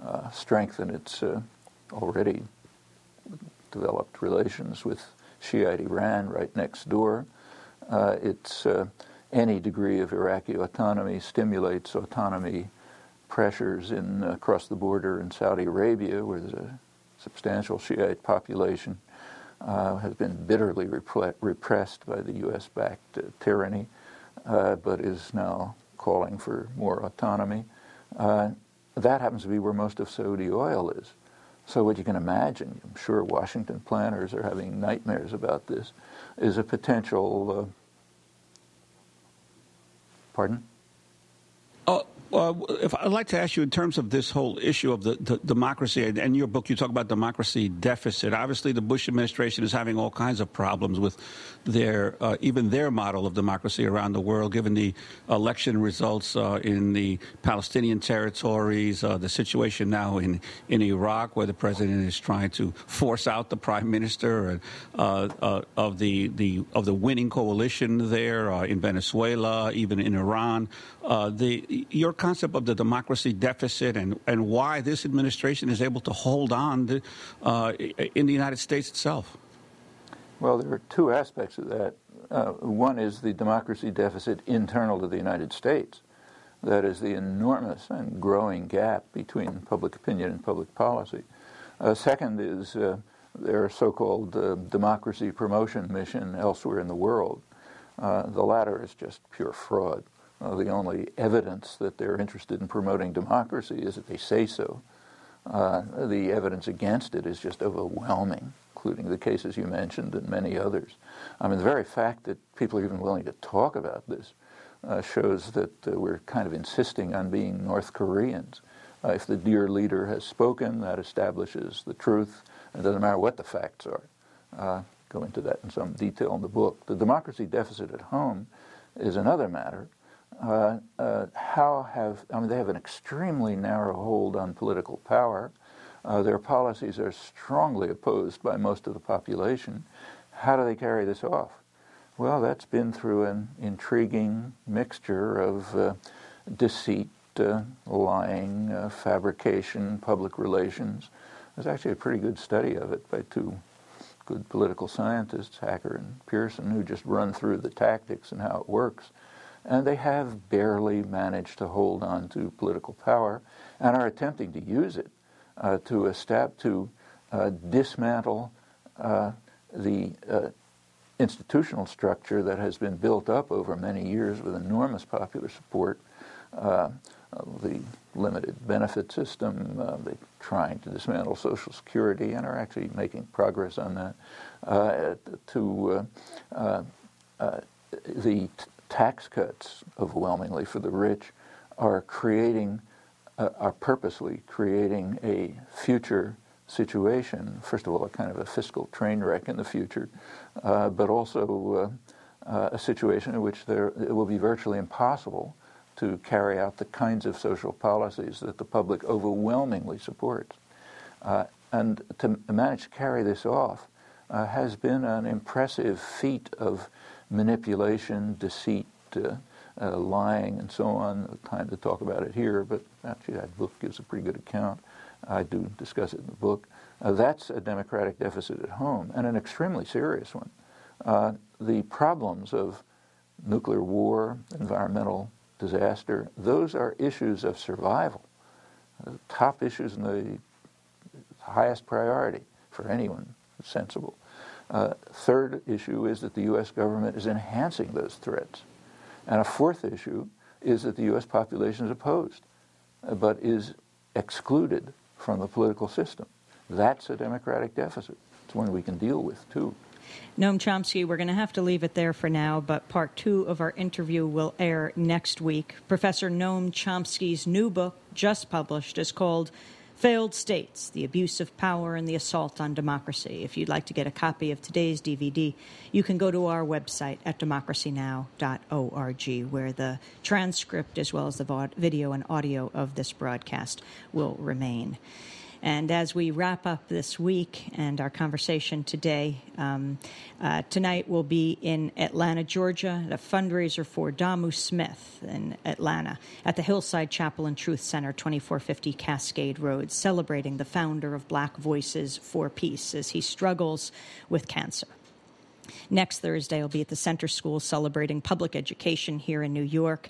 uh strengthen its uh, already developed relations with Shiite Iran right next door. Uh, it's uh, any degree of Iraqi autonomy stimulates autonomy pressures in uh, across the border in Saudi Arabia, where there's a substantial Shiite population, uh, has been bitterly repre- repressed by the U.S.-backed uh, tyranny, uh, but is now calling for more autonomy. that happens to be where most of Saudi oil is. So what you can imagine, I'm sure Washington planners are having nightmares about this, is a potential. Uh, pardon? Uh, uh, if I'd like to ask you in terms of this whole issue of the, the democracy, and in your book you talk about democracy deficit. Obviously, the Bush administration is having all kinds of problems with their uh, even their model of democracy around the world, given the election results uh, in the Palestinian territories, uh, the situation now in in Iraq, where the president is trying to force out the prime minister uh, of the, the of the winning coalition there in Venezuela, even in Iran. the your concept of the democracy deficit and, and why this administration is able to hold on to, uh, in the United States itself? Well, there are two aspects of that. uh, one is the democracy deficit internal to the United States. That is the enormous and growing gap between public opinion and public policy. Uh, second is uh, their so-called uh, democracy promotion mission elsewhere in the world. Uh, the latter is just pure fraud. Uh, the only evidence that they're interested in promoting democracy is that they say so. Uh, the evidence against it is just overwhelming, including the cases you mentioned and many others. I mean, the very fact that people are even willing to talk about this uh, shows that uh, we're kind of insisting on being North Koreans. Uh, if the dear leader has spoken, that establishes the truth. It doesn't matter what the facts are. Go into that in some detail in the book. The democracy deficit at home is another matter. Uh, uh, how have, I mean, they have an extremely narrow hold on political power. Uh, their policies are strongly opposed by most of the population. How do they carry this off? Well, that's been through an intriguing mixture of uh, deceit, uh, lying, fabrication, public relations. There's actually a pretty good study of it by two good political scientists, Hacker and Pierson, who just run through the tactics and how it works. And they have barely managed to hold on to political power and are attempting to use it uh, to, estab- to uh, dismantle uh, the uh, institutional structure that has been built up over many years with enormous popular support. Uh, the limited benefit system, uh, they're trying to dismantle Social Security and are actually making progress on that. To the tax cuts, overwhelmingly for the rich, are creating, uh, are purposely creating a future situation. First of all, a kind of a fiscal train wreck in the future, but also a situation in which there, it will be virtually impossible to carry out the kinds of social policies that the public overwhelmingly supports. Uh, and to manage to carry this off uh, has been an impressive feat of manipulation, deceit, uh, uh lying, and so on. Time to talk about it here, but actually that book gives a pretty good account. I do discuss it in the book. Uh, that's a democratic deficit at home, and an extremely serious one. Uh, the problems of nuclear war, environmental disaster, those are issues of survival, uh, top issues in the highest priority for anyone sensible. Uh, third issue is that the U.S. government is enhancing those threats. And a fourth issue is that the U.S. population is opposed, uh, but is excluded from the political system. That's a democratic deficit. It's one we can deal with, too. Noam Chomsky, we're going to have to leave it there for now, but part two of our interview will air next week. Professor Noam Chomsky's new book, just published, is called Failed States The Abuse of Power and the Assault on Democracy. If you'd like to get a copy of today's DVD, you can go to our website at democracynow.org, where the transcript as well as the video and audio of this broadcast will remain. And as we wrap up this week and our conversation today, um, uh, tonight we'll be in Atlanta, Georgia, at a fundraiser for Damu Smith in Atlanta at the Hillside Chapel and Truth Center, 2450 Cascade Road, celebrating the founder of Black Voices for Peace as he struggles with cancer. Next Thursday, I'll be at the Center School celebrating public education here in New York.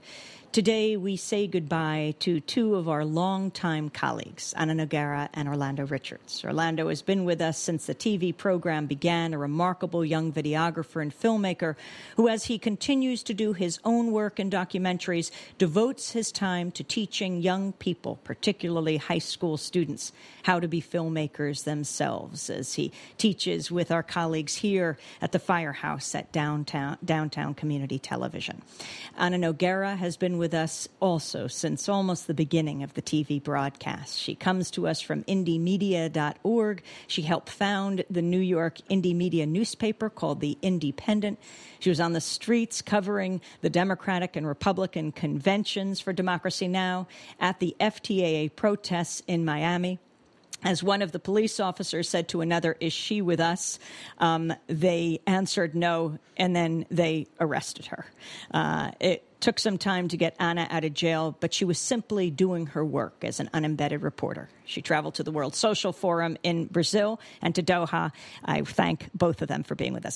Today, we say goodbye to two of our longtime colleagues, Ana Noguera and Orlando Richards. Orlando has been with us since the TV program began, a remarkable young videographer and filmmaker who, as he continues to do his own work in documentaries, devotes his time to teaching young people, particularly high school students, how to be filmmakers themselves, as he teaches with our colleagues here at the Firehouse at Downtown, Downtown Community Television. Ana Noguera has been with us also since almost the beginning of the TV broadcast. She comes to us from indymedia.org. She helped found the New York Indymedia newspaper called The Indypendent. She was on the streets covering the Democratic and Republican conventions for Democracy Now! at the FTAA protests in Miami as one of the police officers said to another, Is she with us? Um, they answered no, and then they arrested her. Uh, it took some time to get Ana out of jail, but she was simply doing her work as an unembedded reporter. She traveled to the World Social Forum in Brazil and to Doha. I thank both of them for being with us.